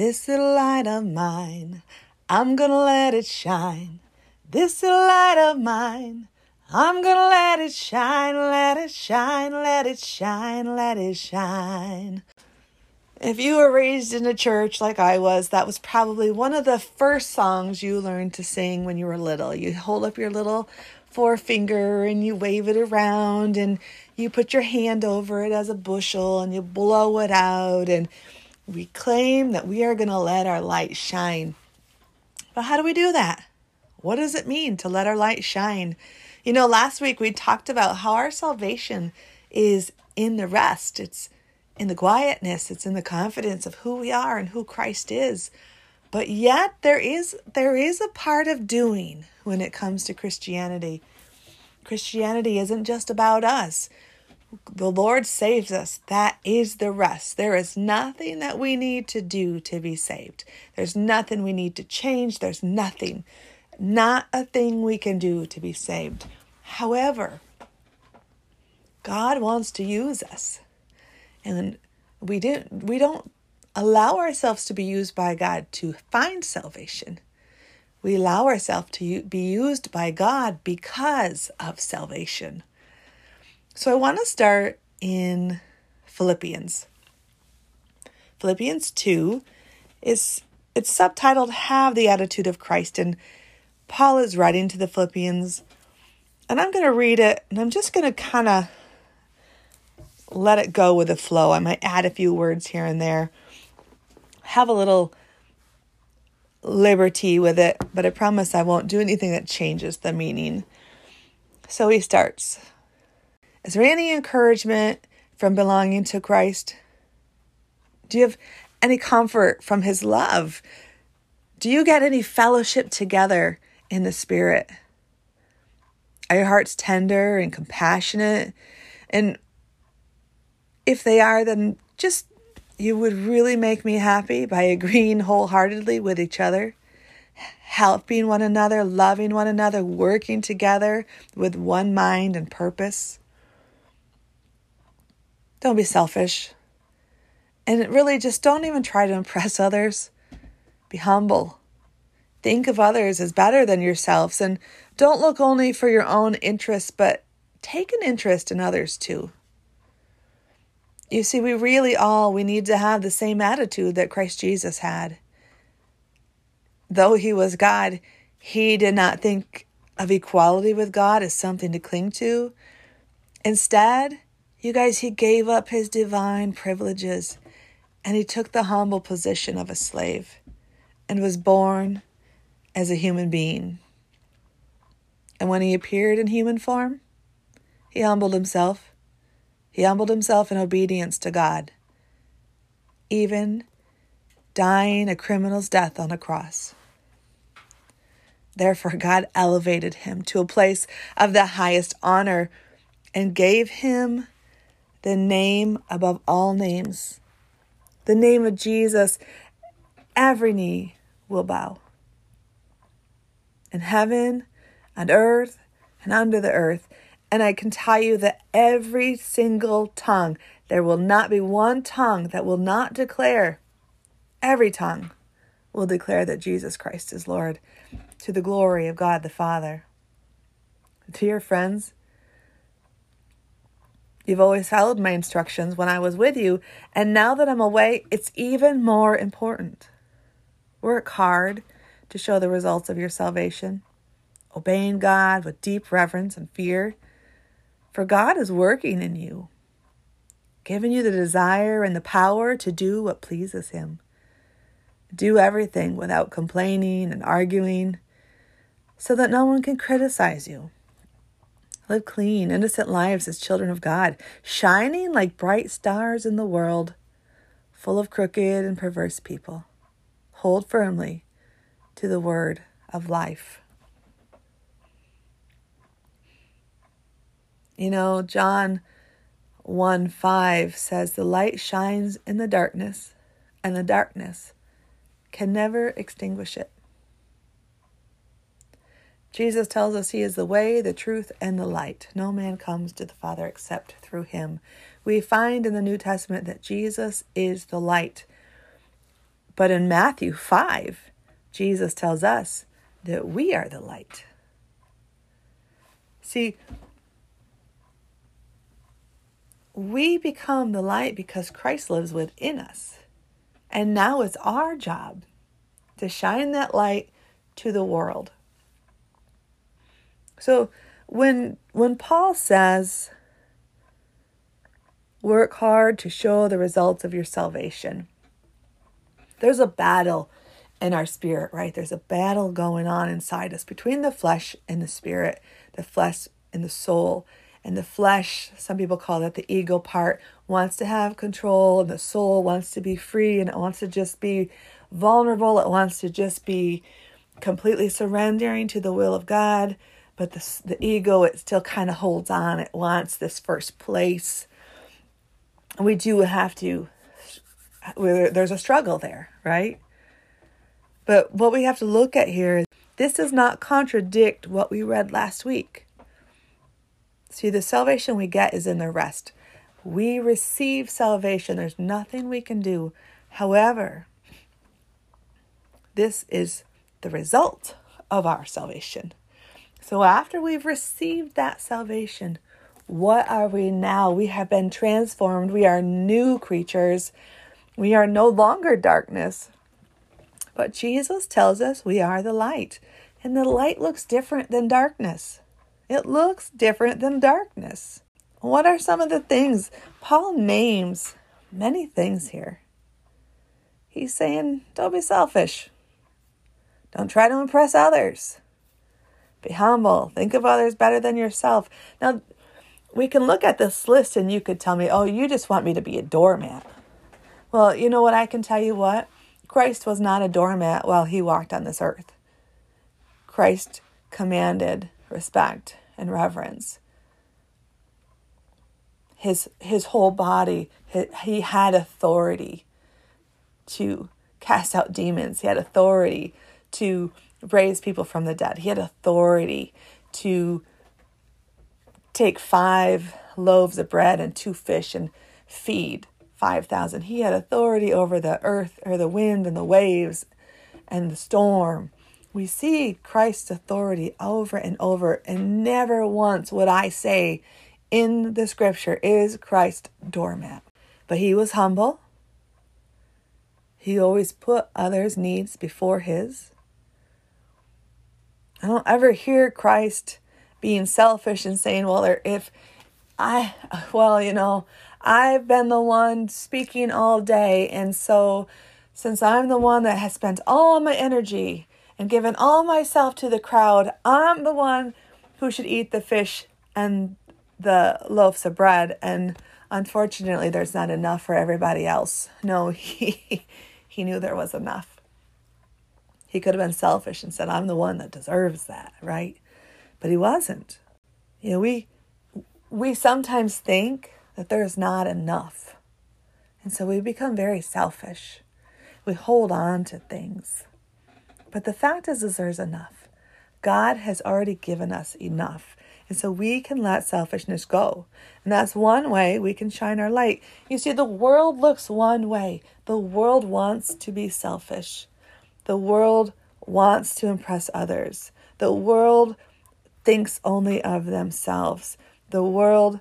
This little light of mine, I'm gonna let it shine. This little light of mine, I'm gonna let it shine, let it shine, let it shine, let it shine. If you were raised in a church like I was, that was probably one of the first songs you learned to sing when you were little. You hold up your little forefinger and you wave it around and you put your hand over it as a bushel and you blow it out and we claim that we are going to let our light shine. But how do we do that? What does it mean to let our light shine? You know, last week we talked about how our salvation is in the rest. It's in the quietness, it's in the confidence of who we are and who Christ is. But yet there is there is a part of doing when it comes to Christianity. Christianity isn't just about us. The Lord saves us. That is the rest. There is nothing that we need to do to be saved. There's nothing we need to change. There's nothing, not a thing we can do to be saved. However, God wants to use us and we didn't we don't allow ourselves to be used by God to find salvation. We allow ourselves to be used by God because of salvation. So I want to start in Philippians. Philippians 2 is it's subtitled Have the Attitude of Christ and Paul is writing to the Philippians and I'm going to read it and I'm just going to kind of let it go with the flow. I might add a few words here and there. Have a little liberty with it, but I promise I won't do anything that changes the meaning. So he starts Is there any encouragement from belonging to Christ? Do you have any comfort from his love? Do you get any fellowship together in the Spirit? Are your hearts tender and compassionate? And if they are, then just you would really make me happy by agreeing wholeheartedly with each other, helping one another, loving one another, working together with one mind and purpose. Don't be selfish. And really, just don't even try to impress others. Be humble. Think of others as better than yourselves and don't look only for your own interests, but take an interest in others too. You see, we really all we need to have the same attitude that Christ Jesus had. Though he was God, he did not think of equality with God as something to cling to. Instead, you guys, he gave up his divine privileges and he took the humble position of a slave and was born as a human being. And when he appeared in human form, he humbled himself he humbled himself in obedience to God, even dying a criminal's death on a cross. Therefore, God elevated him to a place of the highest honor and gave him the name above all names. The name of Jesus, every knee will bow. In heaven, on earth, and under the earth, and I can tell you that every single tongue, there will not be one tongue that will not declare, every tongue will declare that Jesus Christ is Lord to the glory of God the Father. Dear friends, you've always followed my instructions when I was with you, and now that I'm away, it's even more important. Work hard to show the results of your salvation, obeying God with deep reverence and fear for God is working in you, giving you the desire and the power to do what pleases Him. Do everything without complaining and arguing so that no one can criticize you. Live clean, innocent lives as children of God, shining like bright stars in the world, full of crooked and perverse people. Hold firmly to the word of life. You know, John 1 5 says, The light shines in the darkness, and the darkness can never extinguish it. Jesus tells us he is the way, the truth, and the light. No man comes to the Father except through him. We find in the New Testament that Jesus is the light. But in Matthew 5, Jesus tells us that we are the light. See, we become the light because Christ lives within us. And now it's our job to shine that light to the world. So when when Paul says work hard to show the results of your salvation. There's a battle in our spirit, right? There's a battle going on inside us between the flesh and the spirit, the flesh and the soul. And the flesh, some people call that the ego part, wants to have control, and the soul wants to be free, and it wants to just be vulnerable. It wants to just be completely surrendering to the will of God but the, the ego it still kind of holds on it wants this first place. We do have to there's a struggle there right? But what we have to look at here is this does not contradict what we read last week. See the salvation we get is in the rest. We receive salvation. There's nothing we can do. However this is the result of our salvation so after we've received that salvation, what are we now? We have been transformed. We are new creatures. We are no longer darkness. But Jesus tells us we are the light. And the light looks different than darkness. It looks different than darkness. What are some of the things? Paul names many things here. He's saying, don't be selfish. Don't try to impress others. Be humble. Think of others better than yourself. Now, we can look at this list and you could tell me, oh, you just want me to be a doormat. Well, you know what? I can tell you what? Christ was not a doormat while he walked on this earth. Christ commanded respect and reverence. His, his whole body, he had authority to cast out demons. He had authority to raise people from the dead. He had authority to take five loaves of bread and two fish and feed 5,000. He had authority over the earth or the wind and the waves and the storm. We see Christ's authority over and over, and never once would I say in the scripture is Christ doormat. But he was humble. He always put others' needs before his. I don't ever hear Christ being selfish and saying, well, if I, well, you know, I've been the one speaking all day. And so, since I'm the one that has spent all my energy and given all myself to the crowd, I'm the one who should eat the fish and the loaves of bread. And unfortunately, there's not enough for everybody else. No, he, he knew there was enough. He could have been selfish and said, I'm the one that deserves that, right? But he wasn't. You know, we we sometimes think that there's not enough. And so we become very selfish. We hold on to things. But the fact is is there's enough. God has already given us enough. And so we can let selfishness go. And that's one way we can shine our light. You see, the world looks one way. The world wants to be selfish. The world wants to impress others. The world thinks only of themselves. The world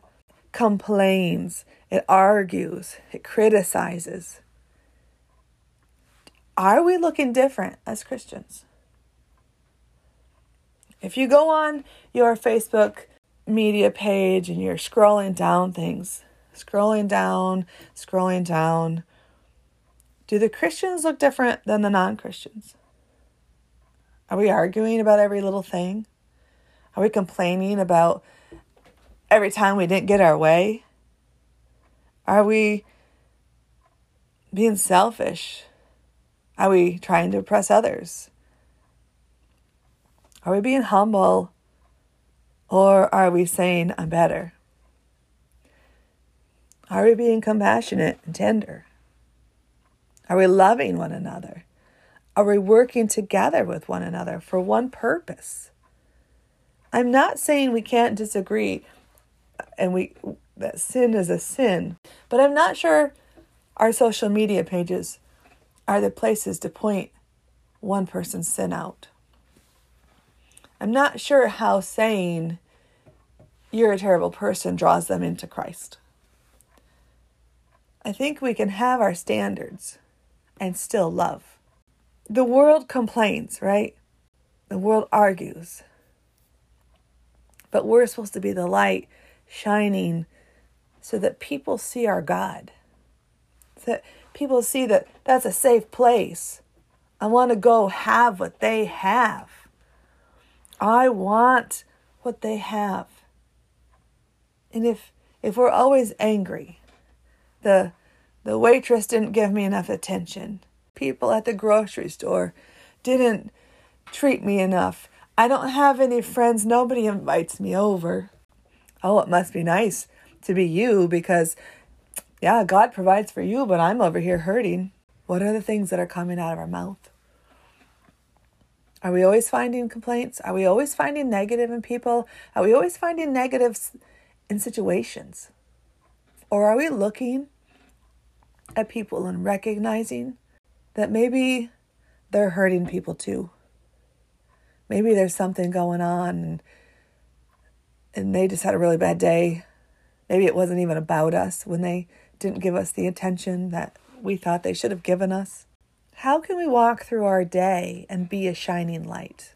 complains, it argues, it criticizes. Are we looking different as Christians? If you go on your Facebook media page and you're scrolling down things, scrolling down, scrolling down, do the Christians look different than the non Christians? Are we arguing about every little thing? Are we complaining about every time we didn't get our way? Are we being selfish? Are we trying to oppress others? Are we being humble? Or are we saying, I'm better? Are we being compassionate and tender? Are we loving one another? Are we working together with one another for one purpose? I'm not saying we can't disagree uh, and we that sin is a sin, but I'm not sure our social media pages are the places to point one person's sin out. I'm not sure how saying you're a terrible person draws them into Christ. I think we can have our standards and still love. The world complains, right? The world argues. But we're supposed to be the light shining so that people see our God. So that people see that that's a safe place. I want to go have what they have. I want what they have. And if if we're always angry, the the waitress didn't give me enough attention. People at the grocery store didn't treat me enough. I don't have any friends. Nobody invites me over. Oh, it must be nice to be you because, yeah, God provides for you, but I'm over here hurting. What are the things that are coming out of our mouth? Are we always finding complaints? Are we always finding negative in people? Are we always finding negatives in situations? Or are we looking at people and recognizing that maybe they're hurting people too? Maybe there's something going on and, and they just had a really bad day. Maybe it wasn't even about us when they didn't give us the attention that we thought they should have given us. How can we walk through our day and be a shining light?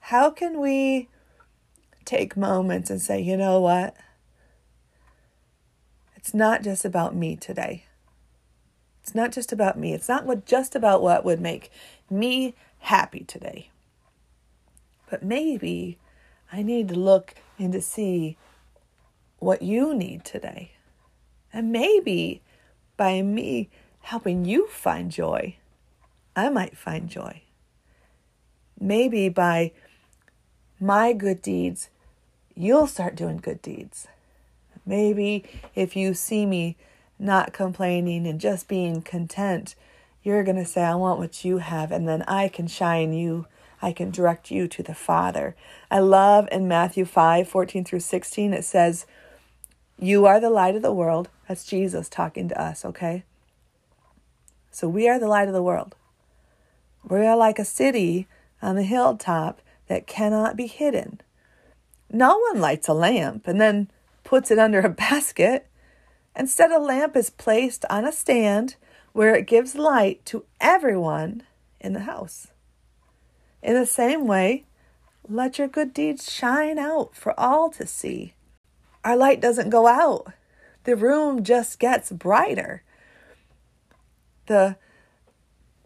How can we take moments and say, you know what? It's not just about me today. It's not just about me. It's not what, just about what would make me happy today. But maybe I need to look and to see what you need today. And maybe by me helping you find joy, I might find joy. Maybe by my good deeds, you'll start doing good deeds. Maybe if you see me not complaining and just being content, you're going to say, I want what you have, and then I can shine you. I can direct you to the Father. I love in Matthew 5 14 through 16, it says, You are the light of the world. That's Jesus talking to us, okay? So we are the light of the world. We are like a city on the hilltop that cannot be hidden. No one lights a lamp and then puts it under a basket. Instead, a lamp is placed on a stand where it gives light to everyone in the house. In the same way, let your good deeds shine out for all to see. Our light doesn't go out, the room just gets brighter the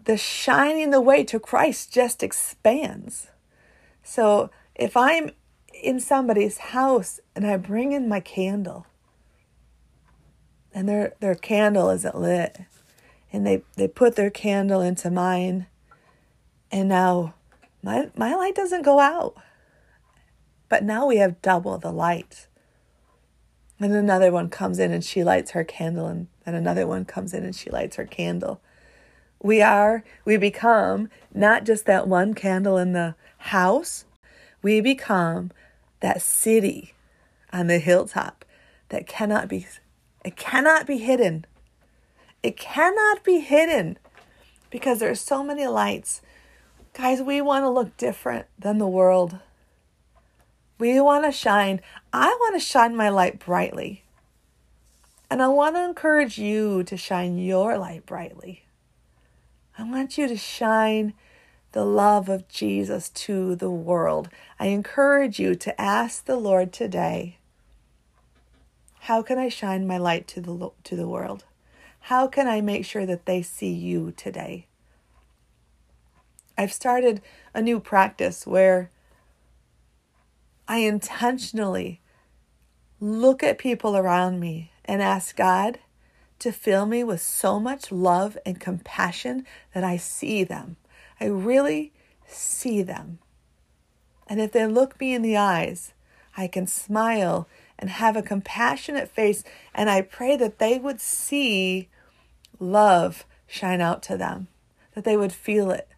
the shining the way to Christ just expands. So if I'm in somebody's house and I bring in my candle and their their candle isn't lit and they, they put their candle into mine and now my my light doesn't go out. But now we have double the light. And another one comes in and she lights her candle and and another one comes in and she lights her candle. We are, we become not just that one candle in the house, we become that city on the hilltop that cannot be it cannot be hidden. It cannot be hidden because there's so many lights. Guys, we want to look different than the world. We want to shine. I want to shine my light brightly. And I want to encourage you to shine your light brightly. I want you to shine the love of Jesus to the world. I encourage you to ask the Lord today, how can I shine my light to the to the world? How can I make sure that they see you today? I've started a new practice where I intentionally look at people around me and ask God to fill me with so much love and compassion that I see them. I really see them. And if they look me in the eyes, I can smile and have a compassionate face. And I pray that they would see love shine out to them, that they would feel it,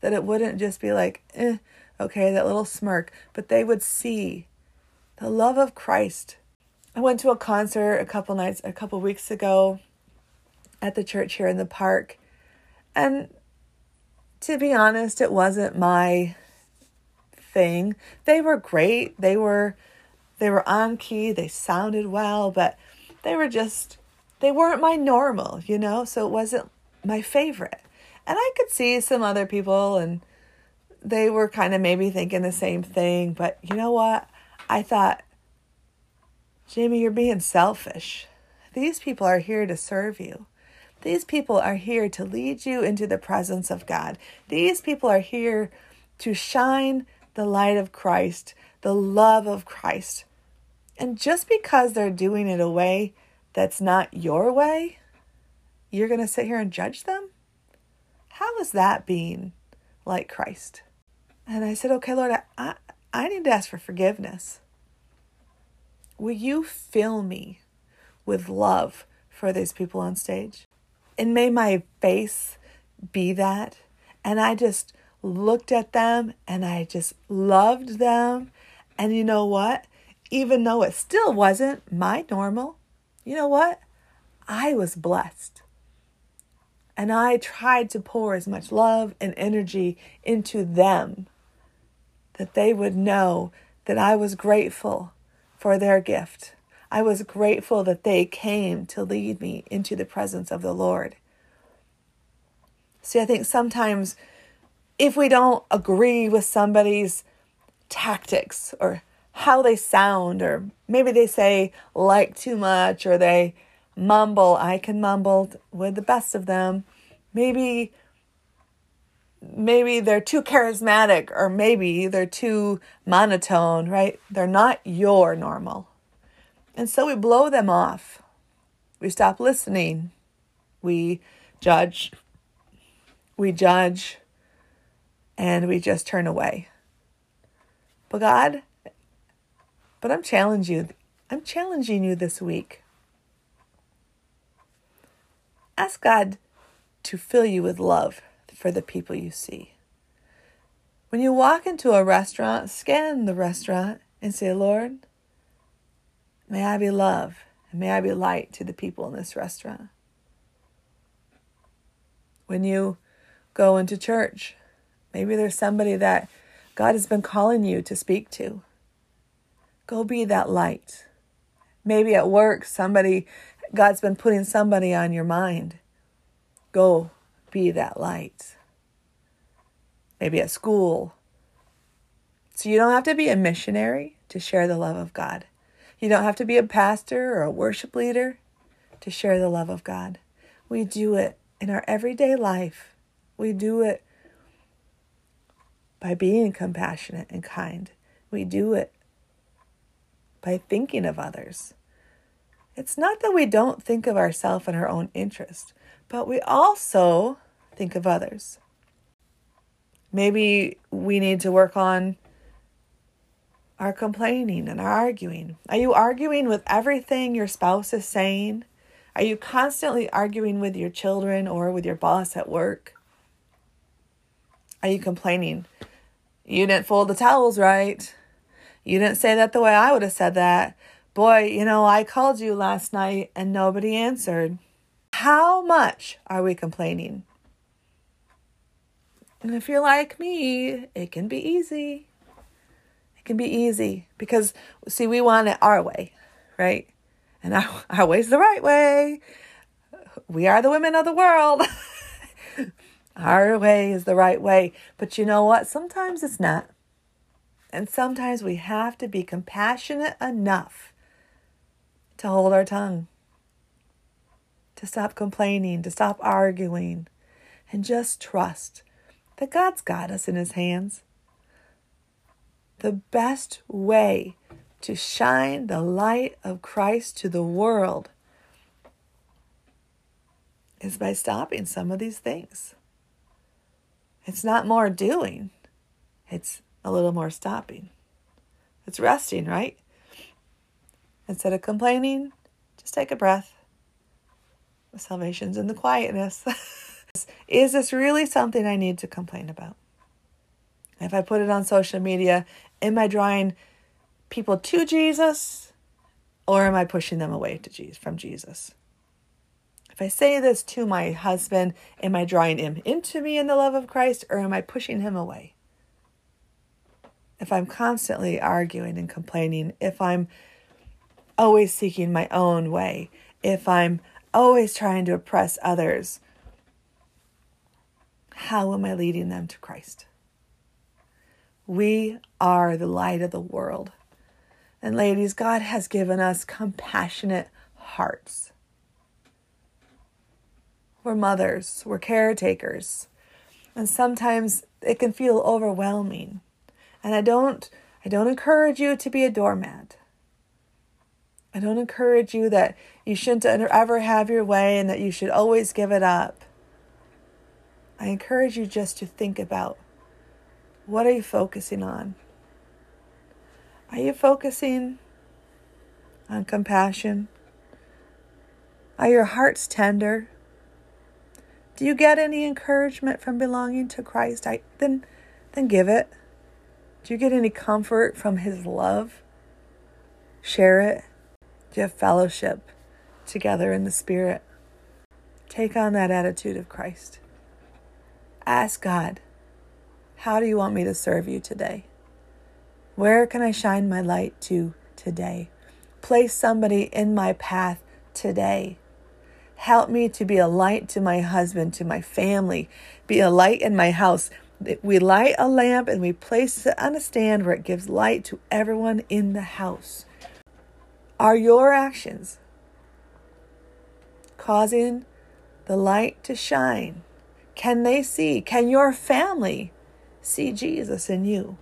that it wouldn't just be like, eh, okay, that little smirk, but they would see the love of Christ I went to a concert a couple nights, a couple weeks ago, at the church here in the park. And to be honest, it wasn't my thing. They were great. They were they were on key, they sounded well, but they were just they weren't my normal, you know? So it wasn't my favorite. And I could see some other people and they were kind of maybe thinking the same thing, but you know what? I thought Jamie, you're being selfish. These people are here to serve you. These people are here to lead you into the presence of God. These people are here to shine the light of Christ, the love of Christ. And just because they're doing it a way that's not your way, you're going to sit here and judge them? How is that being like Christ? And I said, okay, Lord, I, I need to ask for forgiveness. Will you fill me with love for these people on stage? And may my face be that. And I just looked at them and I just loved them. And you know what? Even though it still wasn't my normal, you know what? I was blessed. And I tried to pour as much love and energy into them that they would know that I was grateful for their gift. I was grateful that they came to lead me into the presence of the Lord. See, I think sometimes if we don't agree with somebody's tactics or how they sound, or maybe they say like too much or they mumble, I can mumble with the best of them. Maybe maybe they're too charismatic or maybe they're too monotone, right? They're not your normal. And so we blow them off. We stop listening. We judge. We judge. And we just turn away. But God, but I'm challenging you. I'm challenging you this week. Ask God to fill you with love for the people you see. When you walk into a restaurant, scan the restaurant and say, Lord, may I be love and may I be light to the people in this restaurant. When you go into church, maybe there's somebody that God has been calling you to speak to. Go be that light. Maybe at work, somebody, God's been putting somebody on your mind. Go be that light. Maybe at school. So you don't have to be a missionary to share the love of God. You don't have to be a pastor or a worship leader to share the love of God. We do it in our everyday life. We do it by being compassionate and kind. We do it by thinking of others. It's not that we don't think of ourselves and our own interest, but we also think of others. Maybe we need to work on our complaining and arguing. Are you arguing with everything your spouse is saying? Are you constantly arguing with your children or with your boss at work? Are you complaining? You didn't fold the towels right. You didn't say that the way I would have said that. Boy, you know, I called you last night and nobody answered. How much are we complaining? And if you're like me, it can be easy. Can be easy because, see, we want it our way, right? And our, our way's the right way. We are the women of the world. our way is the right way. But you know what? Sometimes it's not. And sometimes we have to be compassionate enough to hold our tongue, to stop complaining, to stop arguing, and just trust that God's got us in His hands. The best way to shine the light of Christ to the world is by stopping some of these things. It's not more doing, it's a little more stopping. It's resting, right? Instead of complaining, just take a breath. Salvation's in the quietness. Is this really something I need to complain about? If I put it on social media, am I drawing people to Jesus or am I pushing them away to Jesus from Jesus? If I say this to my husband, am I drawing him into me in the love of Christ or am I pushing him away? If I'm constantly arguing and complaining, if I'm always seeking my own way, if I'm always trying to oppress others, how am I leading them to Christ? We are the light of the world. And ladies, God has given us compassionate hearts. We're mothers, we're caretakers. And sometimes it can feel overwhelming. And I don't I don't encourage you to be a doormat. I don't encourage you that you shouldn't ever have your way and that you should always give it up. I encourage you just to think about what are you focusing on? Are you focusing on compassion? Are your hearts tender? Do you get any encouragement from belonging to Christ? I, then, then give it. Do you get any comfort from His love? Share it. Do you have fellowship together in the Spirit? Take on that attitude of Christ. Ask God, how do you want me to serve you today? Where can I shine my light to today? Place somebody in my path today Help me to be a light to my husband, to my family, be a light in my house. We light a lamp and we place it on a stand where it gives light to everyone in the house. Are your actions causing the light to shine? Can they see? Can your family see Jesus in you?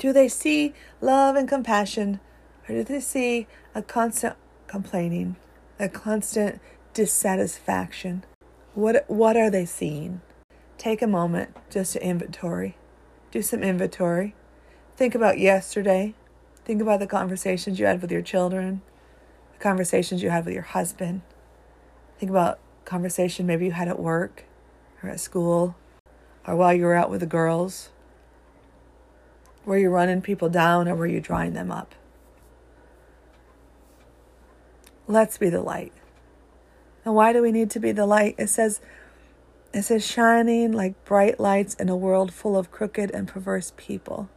Do they see love and compassion, or do they see a constant complaining? a constant dissatisfaction. What, what are they seeing? Take a moment just to inventory. Do some inventory. Think about yesterday. Think about the conversations you had with your children, the conversations you had with your husband. Think about conversation maybe you had at work or at school or while you were out with the girls. Were you running people down or were you drawing them up? Let's be the light. And why do we need to be the light? It says, it says, shining like bright lights in a world full of crooked and perverse people.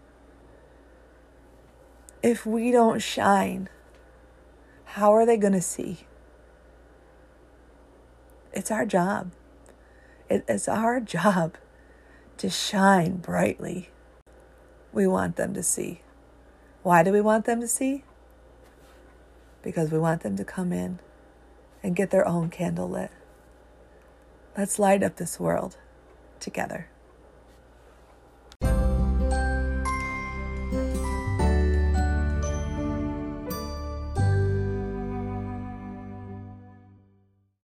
If we don't shine, how are they going to see? It's our job. It is our job to shine brightly. We want them to see. Why do we want them to see? because we want them to come in and get their own candle lit. Let's light up this world together.